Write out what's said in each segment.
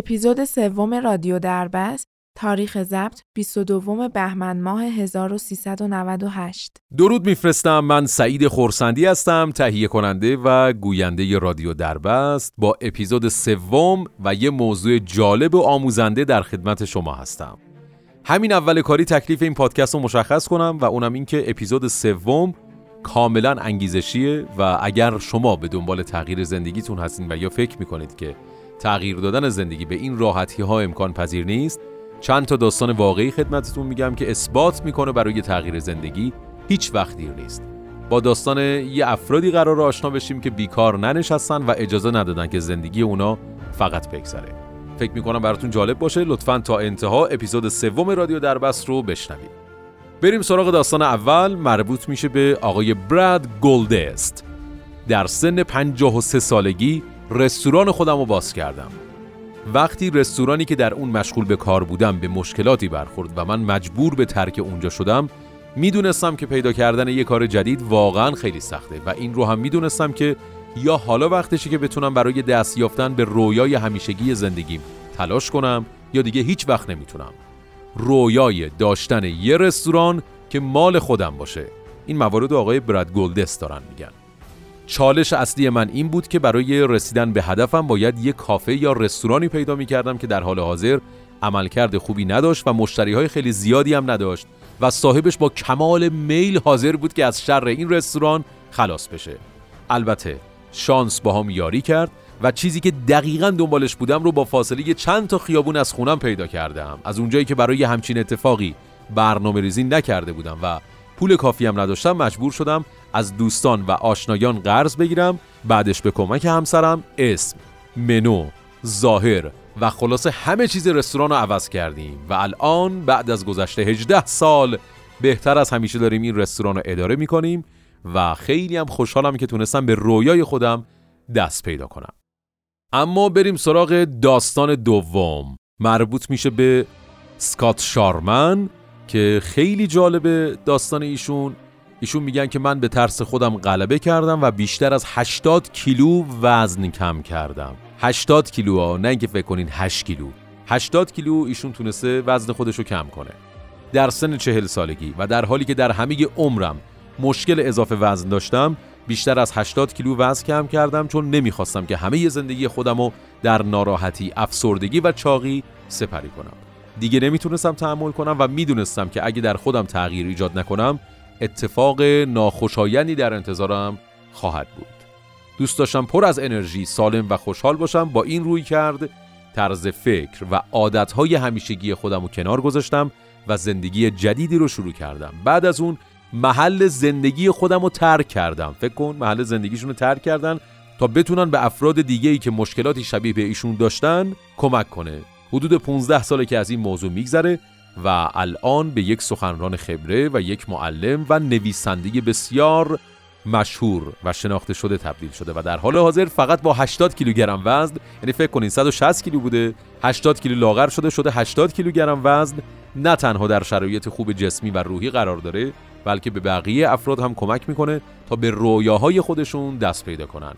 اپیزود سوم رادیو دربست تاریخ ضبط 22 بهمن ماه 1398 درود میفرستم. من سعید خورسندی هستم تهیه کننده و گوینده رادیو دربست. با اپیزود سوم و یه موضوع جالب و آموزنده در خدمت شما هستم. همین اول کاری تکلیف این پادکست رو مشخص کنم و اونم این که اپیزود سوم کاملا انگیزشیه و اگر شما به دنبال تغییر زندگیتون هستین و یا فکر می‌کنید که تغییر دادن زندگی به این راحتی ها امکان پذیر نیست. چند تا داستان واقعی خدمتتون میگم که اثبات می‌کنه برای تغییر زندگی. هیچ وقت دیر نیست. با داستان یه افرادی قرار آشنا بشیم که بیکار ننشستن و اجازه ندادن که زندگی اونا فقط بگذره. فکر می‌کنم براتون جالب باشه. لطفا تا انتها اپیزود سوم رادیو دربست رو بشنوید. بریم سراغ داستان اول. مربوط میشه به آقای براد گلدست در سن 53 سالگی رستوران خودم رو باز کردم. وقتی رستورانی که در اون مشغول به کار بودم به مشکلاتی برخورد و من مجبور به ترک اونجا شدم می‌دونستم که پیدا کردن یه کار جدید واقعا خیلی سخته و این رو هم می‌دونستم که یا حالا وقتشه که بتونم برای دست یافتن به رویای همیشگی زندگیم تلاش کنم یا دیگه هیچ وقت نمی‌تونم. رویای داشتن یه رستوران که مال خودم باشه. این موارد آقای براد گلدس دارن میگن. چالش اصلی من این بود که برای رسیدن به هدفم باید یه کافه یا رستورانی پیدا می‌کردم که در حال حاضر عملکرد خوبی نداشت و مشتری های خیلی زیادی هم نداشت و صاحبش با کمال میل حاضر بود که از شر این رستوران خلاص بشه. البته شانس با هم یاری کرد و چیزی که دقیقا دنبالش بودم رو با فاصله چند تا خیابون از خونم پیدا کردم. از اونجایی که برای همچین اتفاقی برنامه ریزی نکرده بودم و پول کافی هم نداشتم مجبور شدم از دوستان و آشنایان قرض بگیرم بعدش به کمک همسرم اسم منو ظاهر و خلاصه همه چیز رستوران رو عوض کردیم و الان بعد از گذشته 18 سال بهتر از همیشه داریم این رستوران رو اداره می‌کنیم و خیلی هم خوشحالم که تونستم به رویای خودم دست پیدا کنم. اما بریم سراغ داستان دوم. مربوط میشه به سکات شارمن که خیلی جالبه داستان ایشون. ایشون میگن که من به ترس خودم غلبه کردم و بیشتر از 80 کیلو وزن کم کردم. 80 کیلو ها نه اینکه فکر کنین 8 کیلو. 80 کیلو ایشون تونسته وزن خودش رو کم کنه. در سن چهل سالگی و در حالی که در همه عمرم مشکل اضافه وزن داشتم بیشتر از 80 کیلو وزن کم کردم چون نمی‌خواستم که همه زندگی خودم رو در ناراحتی، افسردگی و چاقی سپری کنم. دیگه نمی‌تونستم تحمل کنم و می‌دونستم که اگه در خودم تغییر ایجاد نکنم اتفاق ناخوشایندی در انتظارم خواهد بود. دوست داشتم پر از انرژی، سالم و خوشحال باشم با این روی کرد طرز فکر و عادتهای همیشگی خودم رو کنار گذاشتم و زندگی جدیدی رو شروع کردم. بعد از اون محل زندگی خودم رو ترک کردم فکر کن محل زندگیشون رو ترک کردن تا بتونن به افراد دیگه ای که مشکلاتی شبیه به ایشون داشتن کمک کنه حدود 15 ساله که از این موضوع میگذره و الان به یک سخنران خبره و یک معلم و نویسنده بسیار مشهور و شناخته شده تبدیل شده و در حال حاضر فقط با 80 کیلوگرم وزن یعنی فکر کنین 160 کیلو بوده 80 کیلو لاغر شده شده 80 کیلوگرم وزن نه تنها در شرایط خوب جسمی و روحی قرار داره بلکه به بقیه افراد هم کمک می‌کنه تا به رویاهای خودشون دست پیدا کنن.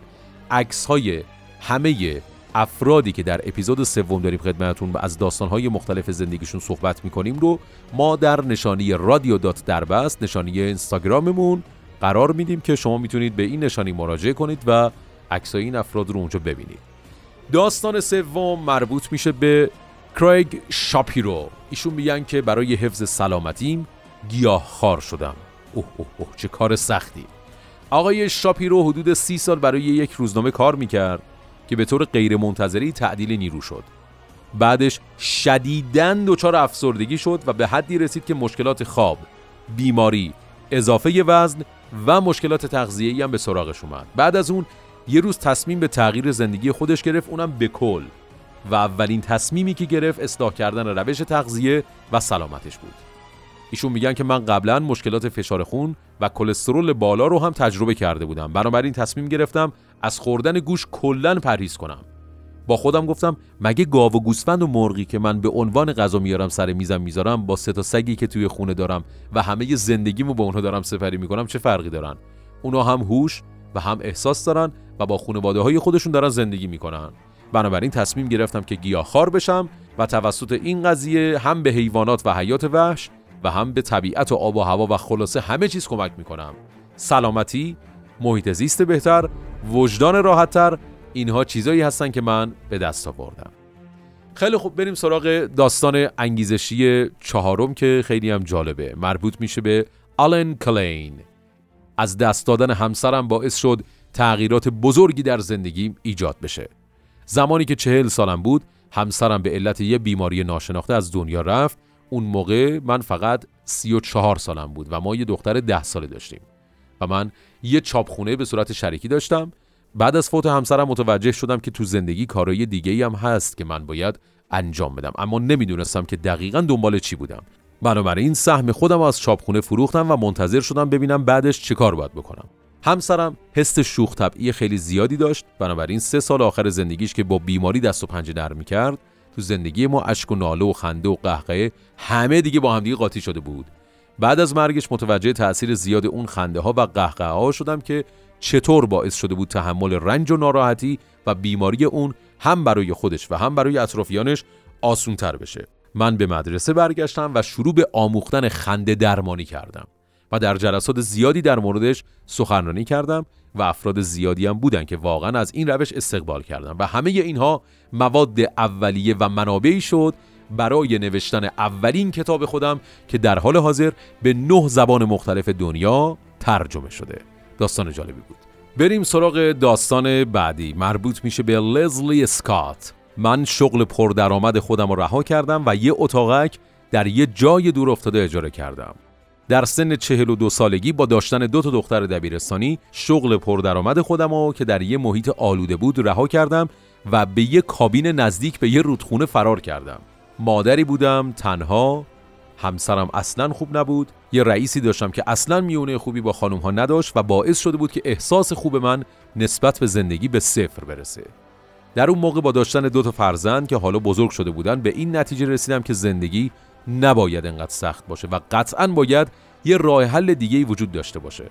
عکس های همه افرادی که در اپیزود سوم داریم خدمتتون و از داستانهای مختلف زندگیشون صحبت می‌کنیم رو ما در نشانی رادیو دات دربست نشانی اینستاگراممون قرار میدیم که شما می‌تونید به این نشانی مراجعه کنید و عکسای این افراد رو اونجا ببینید. داستان سوم مربوط میشه به کرایگ شاپیرو. ایشون میگن که برای حفظ سلامتیم گیاه خار شدم. اوه اوه اوه چه کار سختی. آقای شاپیرو حدود سی سال برای یک روزنامه کار می‌کرد. که به طور غیرمنتظری تعدیل نیرو شد بعدش شدیداً دچار افسردگی شد و به حدی رسید که مشکلات خواب، بیماری، اضافه وزن و مشکلات تغذیه‌ای هم به سراغش اومد. بعد از اون یه روز تصمیم به تغییر زندگی خودش گرفت اونم به کل و اولین تصمیمی که گرفت اصلاح کردن روش تغذیه و سلامتش بود. ایشون میگن که من قبلا مشکلات فشار خون و کلسترول بالا رو هم تجربه کرده بودم بنابراین تصمیم گرفتم از خوردن گوش کلا پرهیز کنم. با خودم گفتم مگه گاو و گوسفند و مرغی که من به عنوان غذا میارم سر میزم می‌ذارم با سه تا سگی که توی خونه دارم و همه زندگیمو با اونها دارم سفری می‌کنم چه فرقی دارن؟ اونا هم هوش و هم احساس دارن و با خانواده های خودشون دارن زندگی می‌کنن. بنابراین تصمیم گرفتم که گیاهخوار بشم و توسط این قضیه هم به حیوانات و حیات وحش و هم به طبیعت و آب و هوا و خلاصه همه چیز کمک می‌کنم. سلامتی محیط زیست بهتر وجدان راحتتر اینها چیزایی هستن که من به دست آوردم. خیلی خوب بریم سراغ داستان انگیزشی چهارم که خیلی هم جالبه. مربوط میشه به آلن کلین. از دست دادن همسرم باعث شد تغییرات بزرگی در زندگیم ایجاد بشه. زمانی که چهل سالم بود همسرم به علت یه بیماری ناشناخته از دنیا رفت. اون موقع من فقط سی و چهار سالم بود و ما یه دختر ده ساله داشتیم. من یه چاپخونه به صورت شریکی داشتم. بعد از فوت همسرم متوجه شدم که تو زندگی کارهای دیگه ای هم هست که من باید انجام بدم. اما نمی‌دونستم که دقیقا دنبال چی بودم. بنابراین سهم خودم از چاپخونه فروختم و منتظر شدم ببینم بعدش چه کار باید بکنم. همسرم حس شوخ طبعی خیلی زیادی داشت. بنابراین سه سال آخر زندگیش که با بیماری دست و پنجه در می‌کرد تو زندگی ما اشک و ناله و خنده و قهقه همه دیگه با همدیگه قاطی شده بود. بعد از مرگش متوجه تاثیر زیاد اون خنده ها و قهقه ها شدم که چطور باعث شده بود تحمل رنج و ناراحتی و بیماری اون هم برای خودش و هم برای اطرافیانش آسون تر بشه. من به مدرسه برگشتم و شروع به آموختن خنده درمانی کردم و در جلسات زیادی در موردش سخنرانی کردم و افراد زیادی هم بودن که واقعا از این روش استقبال کردم و همه اینها مواد اولیه و منابعی شد برای نوشتن اولین کتاب خودم که در حال حاضر به نه زبان مختلف دنیا ترجمه شده. داستان جالبی بود. بریم سراغ داستان بعدی. مربوط میشه به لزلی اسکات من شغل پردرآمد خودم رو رها کردم و یه اتاقک در یه جای دور افتاده اجاره کردم. در سن 42 سالگی با داشتن دو تا دختر دبیرستانی شغل پردرآمد خودم رو که در یه محیط آلوده بود رها کردم و به یه کابین نزدیک به یه رودخونه فرار کردم. مادری بودم تنها. همسرم اصلا خوب نبود. یه رئیسی داشتم که اصلا میونه خوبی با خانم ها نداشت و باعث شده بود که احساس خوب من نسبت به زندگی به صفر برسه. در اون موقع با داشتن دو تا فرزند که حالا بزرگ شده بودن به این نتیجه رسیدم که زندگی نباید انقدر سخت باشه و قطعا باید یه راه حل دیگه وجود داشته باشه.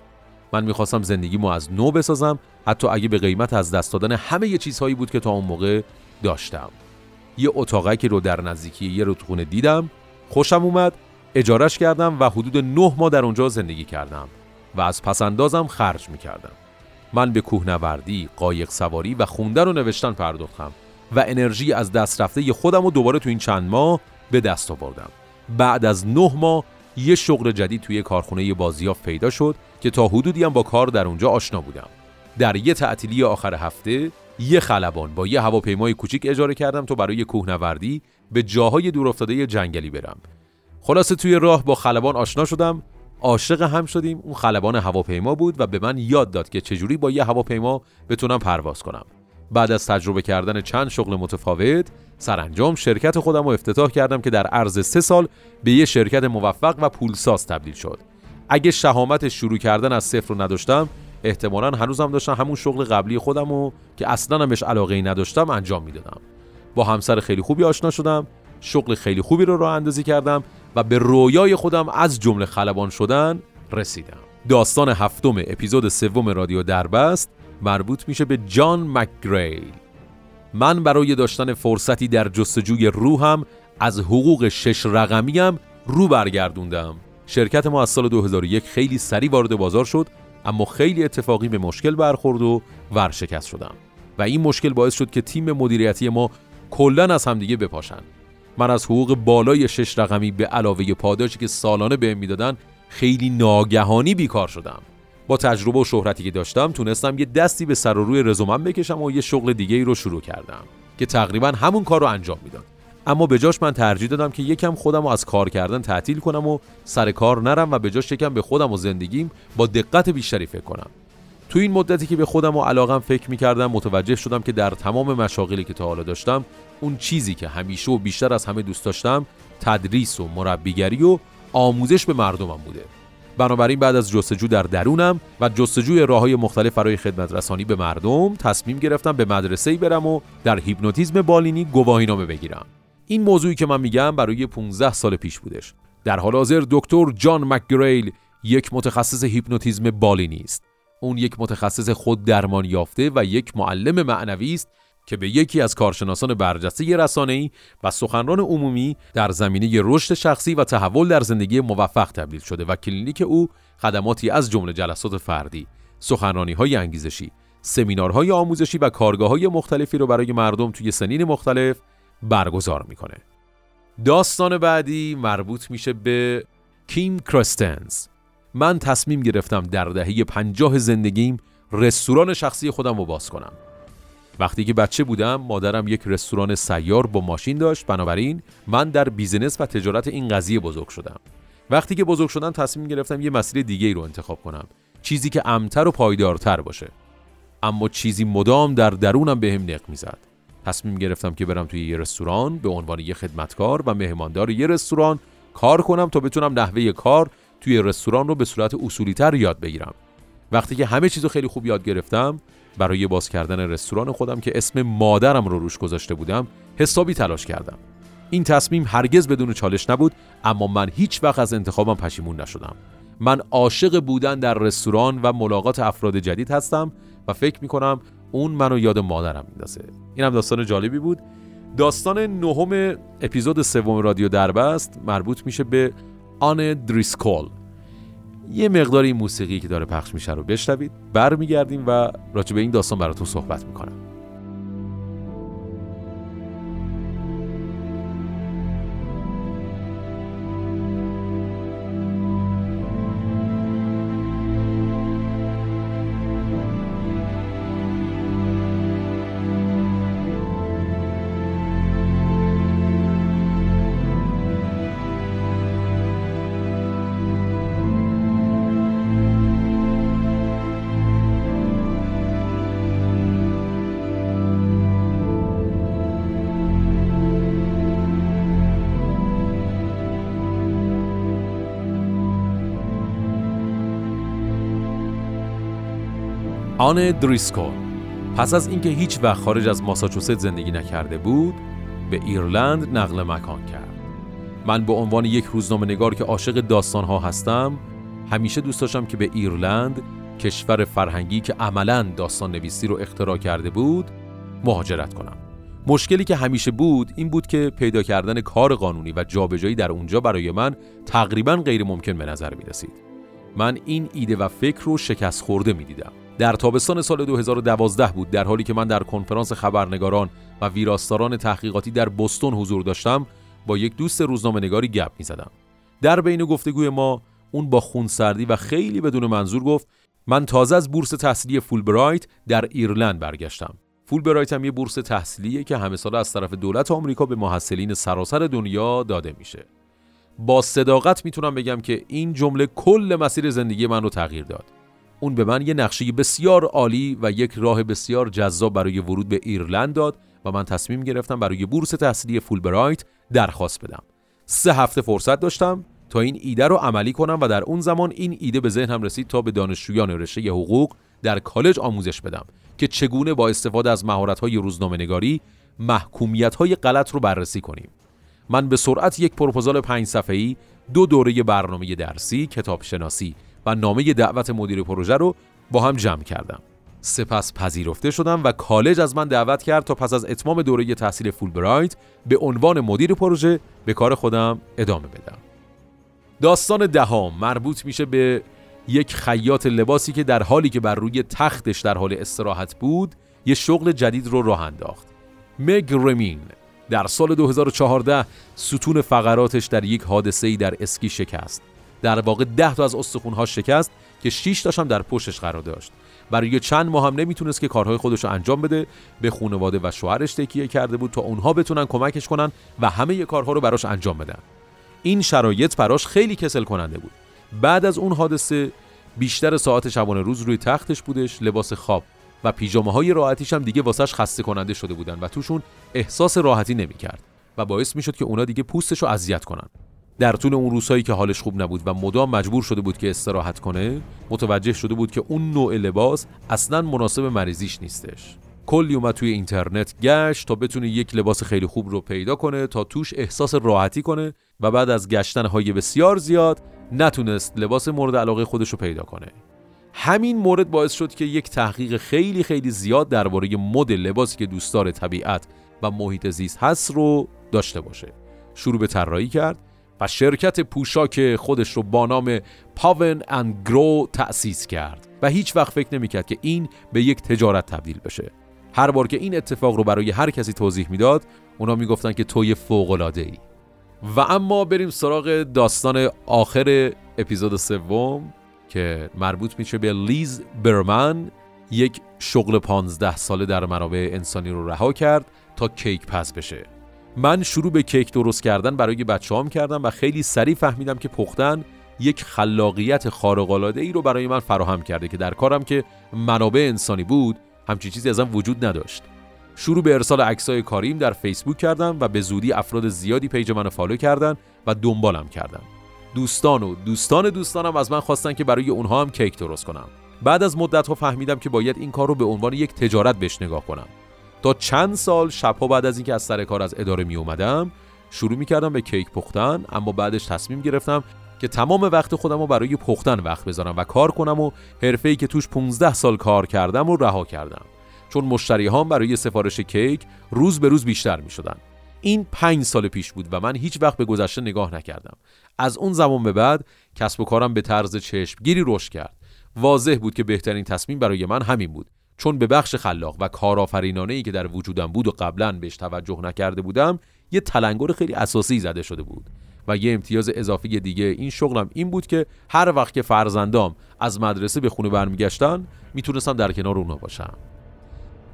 من می‌خواستم زندگیمو از نو بسازم. حتی اگه به قیمت از دست دادن همه چیزهایی بود که تا اون موقع داشتم. یه اتاقکی رو در نزدیکی یه رودخونه دیدم خوشم اومد اجارش کردم و حدود نه ماه در اونجا زندگی کردم و از پسندازم خرج می‌کردم. من به کوهنوردی، قایق سواری و خوندن و نوشتن پرداختم و انرژی از دست رفته خودم رو دوباره تو این چند ماه به دست آوردم. بعد از نه ماه یه شغل جدید توی کارخونه بازیافت پیدا شد که تا حدودی هم با کار در اونجا آشنا بودم. در یه تعطیلی آخر هفته یه خلبان با یه هواپیمای کوچیک اجاره کردم تا برای کوهنوردی به جاهای دورافتاده جنگلی برم. خلاصه توی راه با خلبان آشنا شدم. عاشق هم شدیم. اون خلبان هواپیما بود و به من یاد داد که چجوری با یه هواپیما بتونم پرواز کنم. بعد از تجربه کردن چند شغل متفاوت سرانجام شرکت خودم رو افتتاح کردم که در عرض سه سال به یه شرکت موفق و پولساز تبدیل شد. اگه شهامت شروع کردن از صفر رو نداشتم احتمالا هنوزم داشتم همون شغل قبلی خودم رو که اصلا همش علاقه ای نداشتم انجام می‌دادم. با همسر خیلی خوبی آشنا شدم شغل خیلی خوبی رو راه اندازی کردم و به رویای خودم از جمله خلبان شدن رسیدم. داستان هفتم اپیزود سوم رادیو دربست مربوط میشه به جان مکگریل. من برای داشتن فرصتی در جستجوی روحم از حقوق شش رقمیم رو برگردوندم. شرکت ما از سال 2001 خیلی سریع وارد بازار شد اما خیلی اتفاقی به مشکل برخورد و ورشکست شدم. و این مشکل باعث شد که تیم مدیریتی ما کلا از همدیگه بپاشن من از حقوق بالای شش رقمی به علاوه پاداشی که سالانه بهم می‌دادن خیلی ناگهانی بیکار شدم. با تجربه و شهرتی که داشتم تونستم یه دستی به سر و روی رزومم بکشم و یه شغل دیگه ای رو شروع کردم که تقریبا همون کار رو انجام می‌داد. اما به جاش من ترجیح دادم که یکم خودم رو از کار کردن تعطیل کنم و سر کار نرم و به جاش یکم به خودم و زندگیم با دقت بیشتری فکر کنم. تو این مدتی که به خودم و علاقم فکر می‌کردم متوجه شدم که در تمام مشاغلی که تا حالا داشتم اون چیزی که همیشه و بیشتر از همه دوست داشتم تدریس و مربیگری و آموزش به مردمم بوده. بنابراین بعد از جستجو در درونم و جستجوی راه های مختلف برای خدمت رسانی به مردم تصمیم گرفتم به مدرسه ای برم و در هیپنوتیزم بالینی گواهینامه بگیرم. این موضوعی که من میگم برای 15 سال پیش بودش. در حال حاضر دکتر جان مکگریل یک متخصص هیپنوتیزم بالینی است اون یک متخصص خود درمان یافته و یک معلم معنوی است که به یکی از کارشناسان برجسته رسانه‌ای و سخنران عمومی در زمینه رشد شخصی و تحول در زندگی موفق تبدیل شده و کلینیک او خدماتی از جمله جلسات فردی، سخنرانی‌های انگیزشی، سمینارهای آموزشی و کارگاه‌های مختلفی رو برای مردم توی سنین مختلف برگزار می‌کنه. داستان بعدی مربوط میشه به کیم کرستنز. من تصمیم گرفتم در دهه پنجاه زندگیم رستوران شخصی خودم رو باز کنم. وقتی که بچه بودم مادرم یک رستوران سیار با ماشین داشت بنابراین من در business و تجارت این قضیه بزرگ شدم. وقتی که بزرگ شدم تصمیم گرفتم یه مسیر دیگه ای رو انتخاب کنم. چیزی که امن‌تر و پایدارتر باشه. اما چیزی مدام در درونم بهم نق می‌زد. تصمیم گرفتم که برم توی یه رستوران به عنوان یه خدمتکار و مهماندار یه رستوران کار کنم تا بتونم نحوه کار توی رستوران رو به صورت اصولیتر یاد بگیرم. وقتی که همه چیزو خیلی خوب یاد گرفتم برای باز کردن رستوران خودم که اسم مادرم رو روش گذاشته بودم حسابی تلاش کردم. این تصمیم هرگز بدون چالش نبود اما من هیچ وقت از انتخابم پشیمون نشدم. من عاشق بودن در رستوران و ملاقات افراد جدید هستم و فکر می کنم اون منو یاد مادرم میندازه. این هم داستان جالبی بود. داستان نهم اپیزود سوم رادیو دربست مربوط میشه به آن دریسکول. یه مقداری موسیقی که داره پخش میشه رو بشنوید برمیگردیم و راجع به این داستان براتون صحبت می‌کنم. آن دریسکول پس از اینکه هیچ وقت خارج از ماساچوست زندگی نکرده بود به ایرلند نقل مکان کرد من به عنوان یک روزنامه نگار که عاشق داستان ها هستم همیشه دوست داشتم که به ایرلند کشور فرهنگی که عملا داستان نویسی رو اختراع کرده بود مهاجرت کنم مشکلی که همیشه بود این بود که پیدا کردن کار قانونی و جابجایی در اونجا برای من تقریبا غیر ممکن به نظر می رسید. من این ایده و فکر رو شکست خورده می دیدم. در تابستان سال 2012 بود در حالی که من در کنفرانس خبرنگاران و ویراستاران تحقیقاتی در بستون حضور داشتم با یک دوست روزنامه نگاری گپ می زدم. در بین گفتگوی ما اون با خونسردی و خیلی بدون منظور گفت من تازه از بورس تحصیلی فولبرایت در ایرلند برگشتم. فولبرایت هم یه بورس تحصیلیه که همه سال از طرف دولت آمریکا به محصلین سراسر دنیا داده میشه. با صداقت می‌تونم بگم که این جمله کل مسیر زندگی من رو تغییر داد. اون به من یه نقشه بسیار عالی و یک راه بسیار جذاب برای ورود به ایرلند داد و من تصمیم گرفتم برای بورس تحصیلی فولبرایت درخواست بدم. سه هفته فرصت داشتم تا این ایده رو عملی کنم و در اون زمان این ایده به ذهنم رسید تا به دانشجویان رشته حقوق در کالج آموزش بدم که چگونه با استفاده از مهارت‌های روزنامه‌نگاری محکومیت‌های غلط رو بررسی کنیم. من به سرعت یک پروپوزال پنج صفحه‌ای، دو دوره برنامه درسی، کتاب شناسی و نامه دعوت مدیر پروژه رو با هم جمع کردم. سپس پذیرفته شدم و کالج از من دعوت کرد تا پس از اتمام دوره تحصیل فولبرایت به عنوان مدیر پروژه به کار خودم ادامه بدم. داستان دهم مربوط میشه به یک خیاط لباسی که در حالی که بر روی تختش در حال استراحت بود یه شغل جدید رو راه انداخت. مگ رمین در سال 2014 ستون فقراتش در یک حادثه در اسکی شکست در واقع ده تا از استخونها شکست که 6 تاش هم در پشتش قرار داشت. برای چند ماه هم نمی‌تونست که کارهای خودش رو انجام بده به خانواده و شوهرش تکیه کرده بود تا اونها بتونن کمکش کنن و همه کارها رو براش انجام بدن. این شرایط براش خیلی کسل کننده بود. بعد از اون حادثه بیشتر ساعت شبانه روز روی تختش بودش لباس خواب و پیژامه های راحتیش هم دیگه واسش خسته کننده شده بودن و توشون احساس راحتی نمی‌کرد و باعث می‌شد که اونا دیگه پوستش رو اذیت کنن. در طول اون روزهایی که حالش خوب نبود و مدام مجبور شده بود که استراحت کنه متوجه شده بود که اون نوع لباس اصلا مناسب مریضیش نیستش. کلی اومد توی اینترنت گشت تا بتونه یک لباس خیلی خوب رو پیدا کنه تا توش احساس راحتی کنه و بعد از گشتن های بسیار زیاد نتونست لباس مورد علاقه خودش رو پیدا کنه. همین مورد باعث شد که یک تحقیق خیلی خیلی زیاد درباره مد لباسی که دوستدار طبیعت و محیط زیست هست رو داشته باشه. شروع به طراحی کرد و شرکت پوشاک خودش رو با نام پاون اند گرو تأسیس کرد. و هیچ وقت فکر نمی‌کرد که این به یک تجارت تبدیل بشه. هر بار که این اتفاق رو برای هر کسی توضیح می‌داد اونا می‌گفتن که توی فوق العاده ای و اما بریم سراغ داستان آخر اپیزود سوم که مربوط میشه به لیز برمن یک شغل پانزده ساله در منابع انسانی رو رها کرد تا کیک پس بشه. من شروع به کیک درست کردن برای بچه هم کردم و خیلی سریع فهمیدم که پختن یک خلاقیت خارق ای رو برای من فراهم کرده که در کارم که منابع انسانی بود همچین چیزی ازم وجود نداشت. شروع به ارسال عکسای کاریم در فیسبوک کردم و به زودی افراد زیادی page منو follow کردن و دنبالم کردن. دوستان و دوستان دوستانم از من خواستن که برای اونها هم کیک درست کنم. بعد از مدت ها فهمیدم که باید این کار رو به عنوان یک تجارت بهش نگاه کنم. تا چند سال شبها بعد از اینکه از سر کار از اداره می اومدم شروع می کردم به کیک پختن اما بعدش تصمیم گرفتم که تمام وقت خودم رو برای پختن وقت بذارم و کار کنم و حرفه‌ای که توش 15 سال کار کردم و رها کردم. چون مشتری هام برای سفارش کیک روز به روز بیشتر می شدن. این پنج سال پیش بود و من هیچ وقت به گذشته نگاه نکردم. از اون زمان به بعد کسب و کارم به طرز چشمگیری رشد کرد. واضح بود که بهترین تصمیم برای من همین بود. چون به بخش خلاق و کارآفرینانه ای که در وجودم بود و قبلا بهش توجه نکرده بودم یه تلنگر خیلی اساسی زده شده بود و یه امتیاز اضافی دیگه. این شغلم این بود که هر وقت که فرزندام از مدرسه به خونه برمیگشتن می‌تونستم در کنار اونا باشم.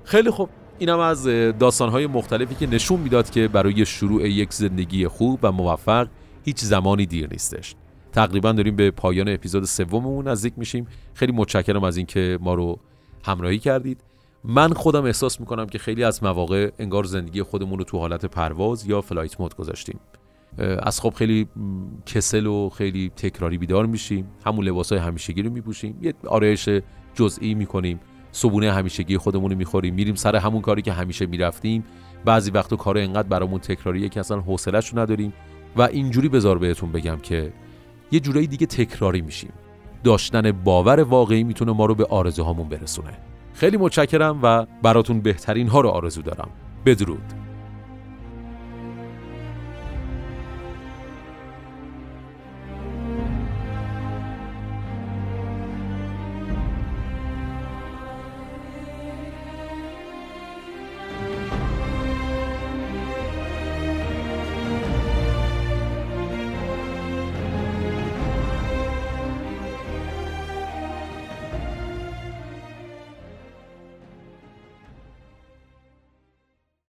خیلی خوب. اینم از داستانهای مختلفی که نشون می‌داد که برای شروع یک زندگی خوب و موفق هیچ زمانی دیر نیستش. تقریبا داریم به پایان اپیزود سوممون نزدیک میشیم. خیلی متشکرم از اینکه ما رو همراهی کردید. من خودم احساس می‌کنم که خیلی از مواقع انگار زندگی خودمون رو تو حالت پرواز یا flight mode گذاشتیم. از خواب خیلی کسل و خیلی تکراری بیدار میشیم. همون لباس های همیشگی رو میپوشیم. یه آرایش جزئی می‌کنیم. صبونه همیشگی خودمون رو می‌خوریم. میریم سر همون کاری که همیشه می‌رفتیم. بعضی وقت کار انقدر برامون تکراریه که اصلا حوصله‌اش رو نداریم. و اینجوری بذار بهتون بگم که یه جورایی دیگه تکراری میشیم. داشتن باور واقعی می‌تونه ما رو به آرزوهامون برسونه. خیلی متشکرم و براتون بهترین ها رو آرزو دارم. بدرود.